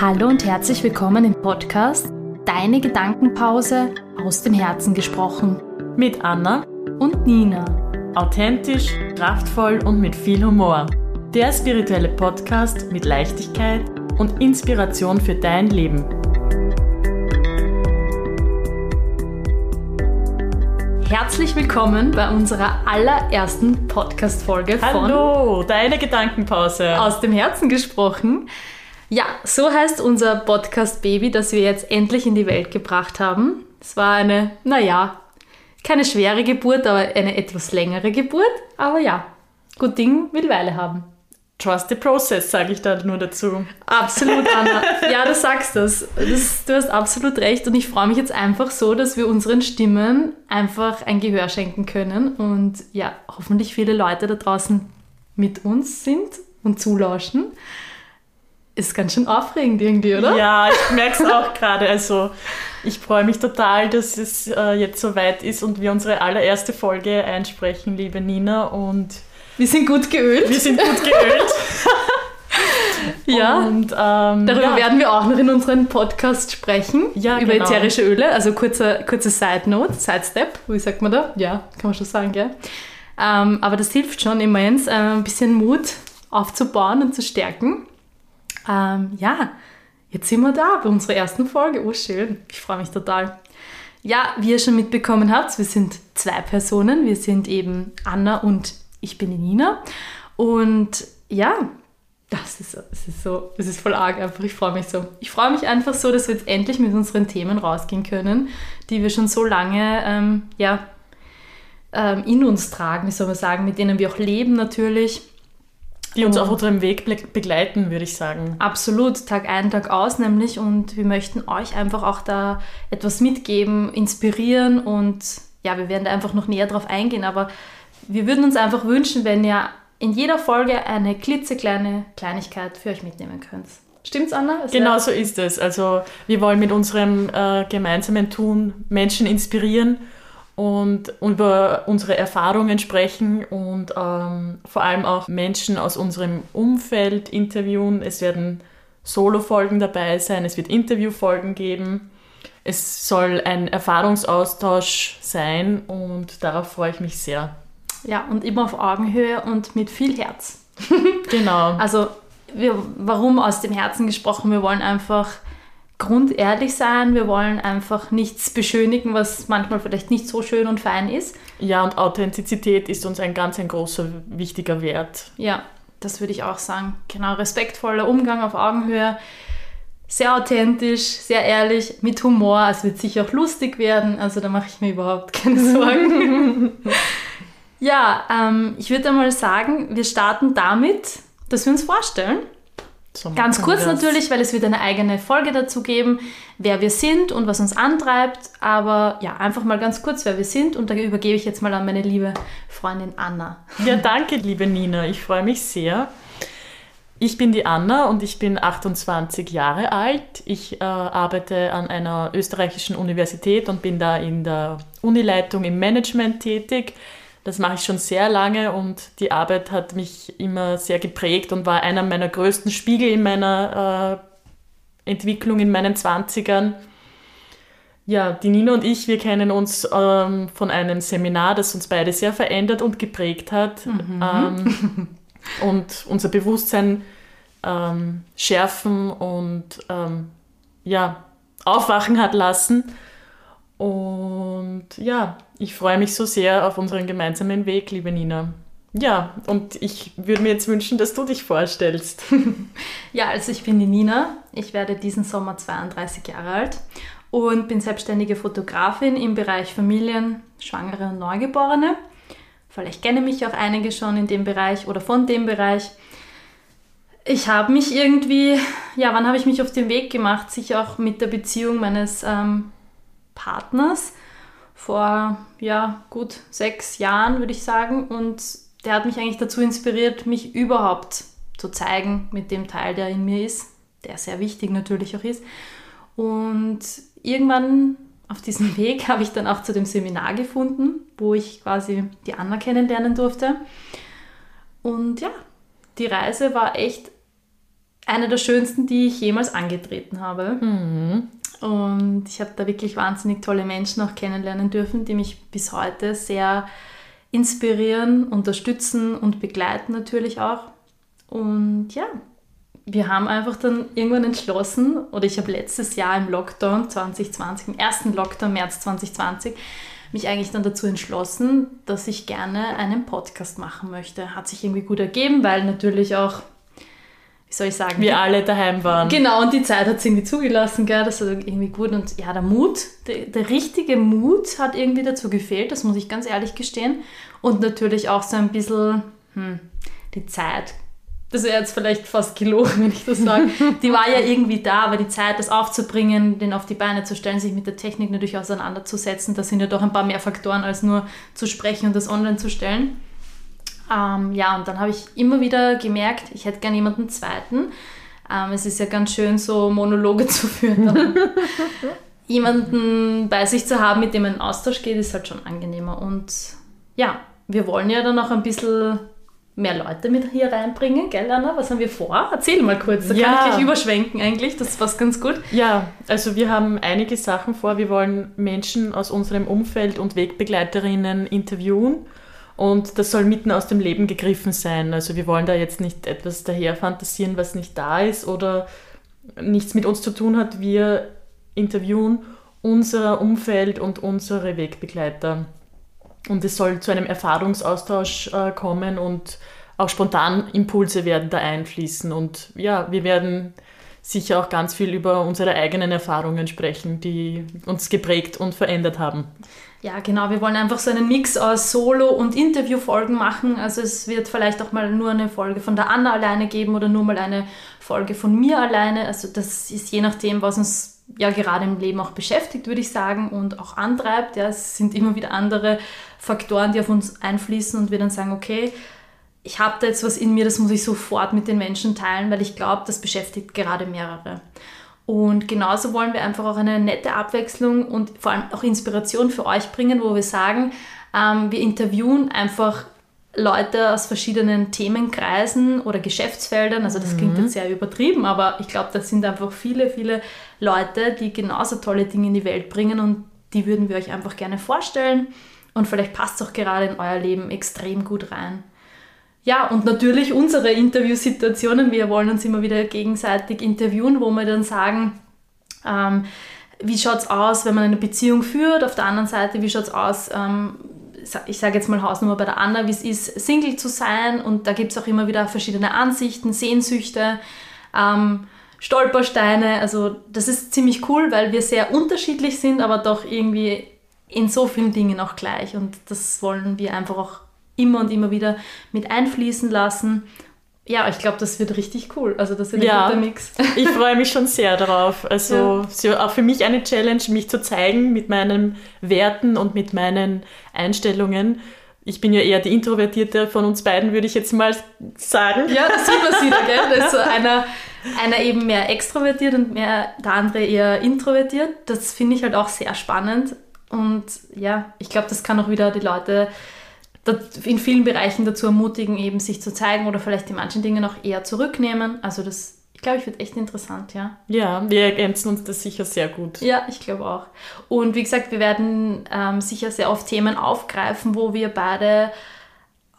Hallo und herzlich willkommen im Podcast Deine Gedankenpause aus dem Herzen gesprochen. Mit Anna Und Nina. authentisch, kraftvoll und mit viel Humor. Der spirituelle Podcast mit Leichtigkeit und Inspiration für dein Leben. Herzlich willkommen bei unserer allerersten Podcast-Folge von Hallo, deine Gedankenpause. Aus dem Herzen gesprochen. Ja, so heißt unser Podcast-Baby, das wir jetzt endlich in die Welt gebracht haben. Es war eine, naja, keine schwere Geburt, aber eine etwas längere Geburt. Aber ja, gut Ding will Weile haben. Trust the process, sage ich da nur dazu. Absolut, Anna. Ja, du sagst das. das. Du hast absolut recht. Und ich freue mich jetzt einfach so, dass wir unseren Stimmen einfach ein Gehör schenken können. Und ja, hoffentlich viele Leute da draußen mit uns sind und zulauschen. Ist ganz schön aufregend irgendwie, oder? Ja, ich merke es auch gerade. Also ich freue mich total, dass es äh, jetzt soweit ist und wir unsere allererste Folge einsprechen, liebe Nina. Und Wir sind gut geölt. wir sind gut geölt. ja. Und, ähm, Darüber ja. werden wir auch noch in unserem Podcast sprechen. Ja, über genau. ätherische Öle. Also kurze, kurze Side Note, Sidestep, wie sagt man da? Ja, kann man schon sagen, gell? Ähm, aber das hilft schon immens, äh, ein bisschen Mut aufzubauen und zu stärken. Ähm, ja, jetzt sind wir da bei unserer ersten Folge. Oh, schön. Ich freue mich total. Ja, wie ihr schon mitbekommen habt, wir sind zwei Personen. Wir sind eben Anna und ich bin die Nina. Und ja, das ist, so- das ist so, das ist voll arg einfach. Ich freue mich so. Ich freue mich einfach so, dass wir jetzt endlich mit unseren Themen rausgehen können, die wir schon so lange ähm, ja, ähm, in uns tragen, wie soll man sagen, mit denen wir auch leben natürlich. Die uns Und- auf unserem Weg begleiten, würde ich sagen. Absolut, Tag ein, Tag aus nämlich. Und wir möchten euch einfach auch da etwas mitgeben, inspirieren und ja, wir werden da einfach noch näher drauf eingehen. Aber wir würden uns einfach wünschen, wenn ihr in jeder Folge eine klitzekleine Kleinigkeit für euch mitnehmen könnt. Stimmt's, Anna? Es Genau so ist es. Also wir wollen mit unserem äh, gemeinsamen Tun Menschen inspirieren und über unsere Erfahrungen sprechen und ähm, vor allem auch Menschen aus unserem Umfeld interviewen. Es werden Solo-Folgen dabei sein, es wird Interviewfolgen geben. Es soll ein Erfahrungsaustausch sein und darauf freue ich mich sehr. Ja, und immer auf Augenhöhe und mit viel Herz. Genau. Also, wir, warum aus dem Herzen gesprochen? Wir wollen einfach grundehrlich sein. Wir wollen einfach nichts beschönigen, was manchmal vielleicht nicht so schön und fein ist. Ja, und Authentizität ist uns ein ganz ein großer, wichtiger Wert. Ja, das würde ich auch sagen. Genau, respektvoller Umgang auf Augenhöhe. Sehr authentisch, sehr ehrlich, mit Humor. Es wird sicher auch lustig werden. Also da mache ich mir überhaupt keine Sorgen. ja, ähm, ich würde einmal sagen, wir starten damit, dass wir uns vorstellen. So Ganz kurz natürlich, weil es wird eine eigene Folge dazu geben, wer wir sind und was uns antreibt. Aber ja, einfach mal ganz kurz, wer wir sind. Und da übergebe ich jetzt mal an meine liebe Freundin Anna. Ja, danke, liebe Nina. Ich freue mich sehr. Ich bin die Anna und ich bin 28 Jahre alt. Ich äh, arbeite an einer österreichischen Universität und bin da in der Unileitung im Management tätig. Das mache ich schon sehr lange und die Arbeit hat mich immer sehr geprägt und war einer meiner größten Spiegel in meiner äh, Entwicklung in meinen 20ern. Ja, die Nina und ich, wir kennen uns ähm, von einem Seminar, das uns beide sehr verändert und geprägt hat ähm, und unser Bewusstsein ähm, schärfen und ähm, ja, aufwachen hat lassen. Und ja, ich freue mich so sehr auf unseren gemeinsamen Weg, liebe Nina. Ja, und ich würde mir jetzt wünschen, dass du dich vorstellst. Ja, also ich bin die Nina. Ich werde diesen Sommer 32 Jahre alt und bin selbstständige Fotografin im Bereich Familien, Schwangere und Neugeborene. Vielleicht kennen mich auch einige schon in dem Bereich oder von dem Bereich. Ich habe mich irgendwie, ja, wann habe ich mich auf den Weg gemacht? Sicher auch mit der Beziehung meines ähm, Partners vor, ja, gut sechs Jahren, würde ich sagen. Und der hat mich eigentlich dazu inspiriert, mich überhaupt zu zeigen mit dem Teil, der in mir ist, der sehr wichtig natürlich auch ist. Und irgendwann auf diesem Weg habe ich dann auch zu dem Seminar gefunden, wo ich quasi die Anna kennenlernen durfte. Und ja, die Reise war echt eine der schönsten, die ich jemals angetreten habe. Mhm. Und ich habe da wirklich wahnsinnig tolle Menschen auch kennenlernen dürfen, die mich bis heute sehr inspirieren, unterstützen und begleiten natürlich auch. Und ja, wir haben einfach dann irgendwann entschlossen, oder ich habe letztes Jahr im Lockdown 2020, im ersten Lockdown März 2020, mich eigentlich dann dazu entschlossen, dass ich gerne einen Podcast machen möchte. Hat sich irgendwie gut ergeben, weil natürlich auch, wie soll ich sagen, Wir alle daheim waren. Genau, und die Zeit hat es irgendwie zugelassen, gell? das war irgendwie gut. Und ja, der Mut, der, der richtige Mut hat irgendwie dazu gefehlt, das muss ich ganz ehrlich gestehen. Und natürlich auch so ein bisschen hm, die Zeit. Das wäre jetzt vielleicht fast gelogen, wenn ich das sage. Die war ja irgendwie da, aber die Zeit, das aufzubringen, den auf die Beine zu stellen, sich mit der Technik natürlich auseinanderzusetzen, das sind ja doch ein paar mehr Faktoren, als nur zu sprechen und das online zu stellen. Ähm, ja, und dann habe ich immer wieder gemerkt, ich hätte gerne jemanden zweiten. Ähm, es ist ja ganz schön, so Monologe zu führen. Jemanden bei sich zu haben, mit dem man in Austausch geht, ist halt schon angenehmer. Und ja, wir wollen ja dann auch ein bisschen mehr Leute mit hier reinbringen, gell, Anna? Was haben wir vor? Erzähl mal kurz, da Ja. kann ich gleich überschwenken eigentlich, das passt ganz gut. Ja, also wir haben einige Sachen vor. Wir wollen Menschen aus unserem Umfeld und Wegbegleiterinnen interviewen. Und das soll mitten aus dem Leben gegriffen sein. Also wir wollen da jetzt nicht etwas daher fantasieren, was nicht da ist oder nichts mit uns zu tun hat. Wir interviewen unser Umfeld und unsere Wegbegleiter. Und es soll zu einem Erfahrungsaustausch äh, kommen und auch spontan Impulse werden da einfließen. Und ja, wir werden sicher auch ganz viel über unsere eigenen Erfahrungen sprechen, die uns geprägt und verändert haben. Ja, genau. Wir wollen einfach so einen Mix aus Solo- und Interviewfolgen machen. Also es wird vielleicht auch mal nur eine Folge von der Anna alleine geben oder nur mal eine Folge von mir alleine. Also das ist je nachdem, was uns ja gerade im Leben auch beschäftigt, würde ich sagen, und auch antreibt. Ja, es sind immer wieder andere Faktoren, die auf uns einfließen und wir dann sagen, okay, ich habe da jetzt was in mir, das muss ich sofort mit den Menschen teilen, weil ich glaube, das beschäftigt gerade mehrere. Und genauso wollen wir einfach auch eine nette Abwechslung und vor allem auch Inspiration für euch bringen, wo wir sagen, ähm, wir interviewen einfach Leute aus verschiedenen Themenkreisen oder Geschäftsfeldern. Also das klingt jetzt sehr übertrieben, aber ich glaube, das sind einfach viele, viele Leute, die genauso tolle Dinge in die Welt bringen und die würden wir euch einfach gerne vorstellen. Und vielleicht passt es auch gerade in euer Leben extrem gut rein. Ja, und natürlich unsere Interviewsituationen. Wir wollen uns immer wieder gegenseitig interviewen, wo wir dann sagen, ähm, wie schaut es aus, wenn man eine Beziehung führt? Auf der anderen Seite, wie schaut es aus, ähm, ich sage jetzt mal Hausnummer bei der Anna, wie es ist, Single zu sein. Und da gibt es auch immer wieder verschiedene Ansichten, Sehnsüchte, ähm, Stolpersteine. Also das ist ziemlich cool, weil wir sehr unterschiedlich sind, aber doch irgendwie in so vielen Dingen auch gleich. Und das wollen wir einfach auch immer und immer wieder mit einfließen lassen. Ja, ich glaube, das wird richtig cool. Also das wird ein Ja. guter Mix. Ich freue mich schon sehr darauf. Also so auch für mich eine Challenge, mich zu zeigen mit meinen Werten und mit meinen Einstellungen. Ich bin ja eher die Introvertierte von uns beiden, würde ich jetzt mal sagen. Ja, das sieht man wieder, gell? Da ist so einer, einer eben mehr extrovertiert und mehr, der andere eher introvertiert. Das finde ich halt auch sehr spannend. Und ja, ich glaube, das kann auch wieder die Leute in vielen Bereichen dazu ermutigen, eben sich zu zeigen oder vielleicht in manchen Dingen auch eher zurücknehmen. Also das, ich glaube, ich wird echt interessant, ja. Ja, wir ergänzen uns das sicher sehr gut. Ja, ich glaube auch. Und wie gesagt, wir werden ähm, sicher sehr oft Themen aufgreifen, wo wir beide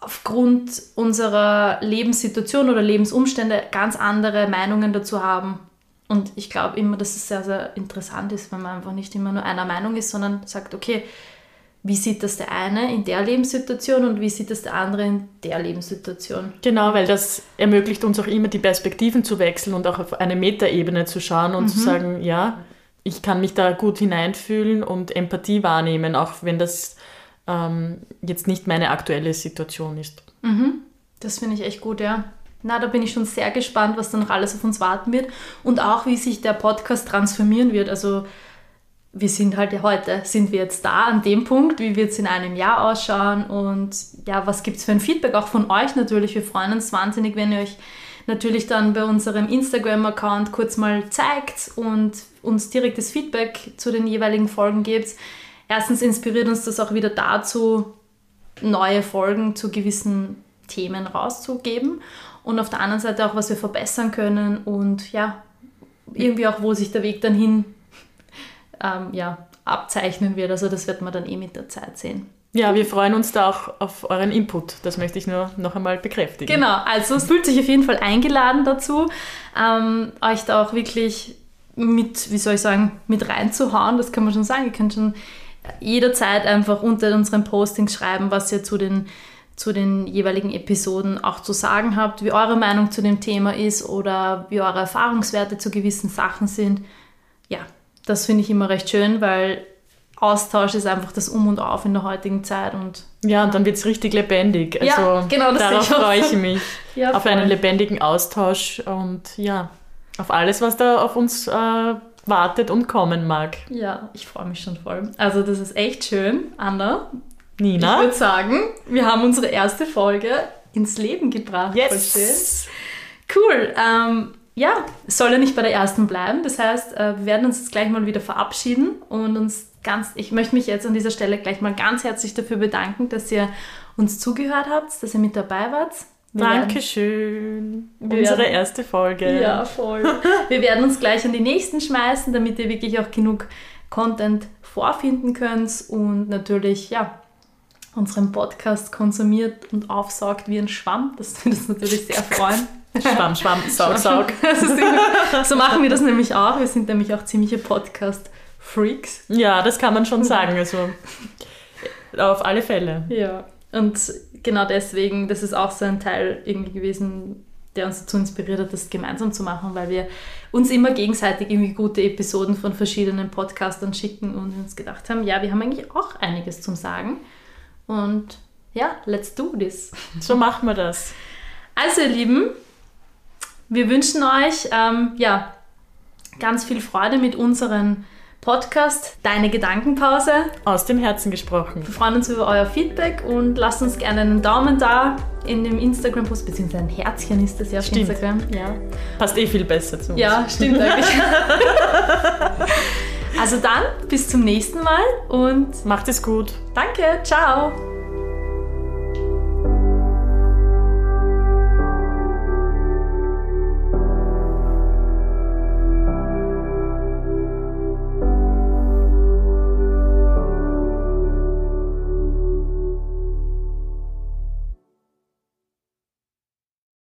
aufgrund unserer Lebenssituation oder Lebensumstände ganz andere Meinungen dazu haben. Und ich glaube immer, dass es sehr, sehr interessant ist, wenn man einfach nicht immer nur einer Meinung ist, sondern sagt, okay, wie sieht das der eine in der Lebenssituation und wie sieht das der andere in der Lebenssituation? Genau, weil das ermöglicht uns auch immer die Perspektiven zu wechseln und auch auf eine Metaebene zu schauen und zu sagen, ja, ich kann mich da gut hineinfühlen und Empathie wahrnehmen, auch wenn das ähm, jetzt nicht meine aktuelle Situation ist. Das finde ich echt gut, ja. Na, da bin ich schon sehr gespannt, was dann noch alles auf uns warten wird und auch, wie sich der Podcast transformieren wird. Also wir sind halt ja heute, sind wir jetzt da an dem Punkt, wie wird es in einem Jahr ausschauen und ja, was gibt es für ein Feedback auch von euch natürlich. Wir freuen uns wahnsinnig, wenn ihr euch natürlich dann bei unserem Instagram-Account kurz mal zeigt und uns direktes Feedback zu den jeweiligen Folgen gebt. Erstens inspiriert uns das auch wieder dazu, neue Folgen zu gewissen Themen rauszugeben. und auf der anderen Seite auch, was wir verbessern können und ja, irgendwie auch, wo sich der Weg dann hin ähm, ja, abzeichnen wird. Also das wird man dann eh mit der Zeit sehen. Ja, wir freuen uns da auch auf euren Input. Das möchte ich nur noch einmal bekräftigen. Genau, also es fühlt sich auf jeden Fall eingeladen dazu, ähm, euch da auch wirklich mit, wie soll ich sagen, mit reinzuhauen. Das kann man schon sagen. Ihr könnt schon jederzeit einfach unter unseren Postings schreiben, was ihr zu den, zu den jeweiligen Episoden auch zu sagen habt, wie eure Meinung zu dem Thema ist oder wie eure Erfahrungswerte zu gewissen Sachen sind. Das finde ich immer recht schön, weil Austausch ist einfach das Um und Auf in der heutigen Zeit. Und ja, und dann wird es richtig lebendig. Also ja, genau, das darauf freue ich mich. Ja, auf voll. einen lebendigen Austausch und ja, auf alles, was da auf uns äh, wartet und kommen mag. Ja, ich freue mich schon voll. Also das ist echt schön. Anna, ich Nina? würde sagen, wir haben unsere erste Folge ins Leben gebracht. Yes! Cool. Ähm, ja, es soll ja nicht bei der ersten bleiben. Das heißt, äh, wir werden uns jetzt gleich mal wieder verabschieden und uns ganz, ich möchte mich jetzt an dieser Stelle gleich mal ganz herzlich dafür bedanken, dass ihr uns zugehört habt, dass ihr mit dabei wart. Wir Dankeschön. Wir Unsere werden- erste Folge. Ja, voll. wir werden uns gleich an die nächsten schmeißen, damit ihr wirklich auch genug Content vorfinden könnt und natürlich, ja, unseren Podcast konsumiert und aufsaugt wie ein Schwamm. Das würde uns natürlich sehr freuen. Schwamm, Schwamm, Saug, Saug. Immer- so machen wir das nämlich auch. Wir sind nämlich auch ziemliche Podcast-Freaks. Ja, das kann man schon sagen. Also auf alle Fälle. Ja. Und genau deswegen, das ist auch so ein Teil irgendwie gewesen, der uns dazu inspiriert hat, das gemeinsam zu machen, weil wir uns immer gegenseitig irgendwie gute Episoden von verschiedenen Podcastern schicken und uns gedacht haben, ja, wir haben eigentlich auch einiges zum Sagen. Und ja, let's do this. So machen wir das. Also ihr Lieben, wir wünschen euch ähm, ja, ganz viel Freude mit unserem Podcast Deine Gedankenpause. Aus dem Herzen gesprochen. Wir freuen uns über euer Feedback und lasst uns gerne einen Daumen da in dem Instagram-Post, beziehungsweise ein Herzchen ist das ja auf Stimmt. Instagram. Ja. Passt eh viel besser zu uns. ja, stimmt eigentlich. also dann, bis zum nächsten Mal und Macht es gut. danke, ciao.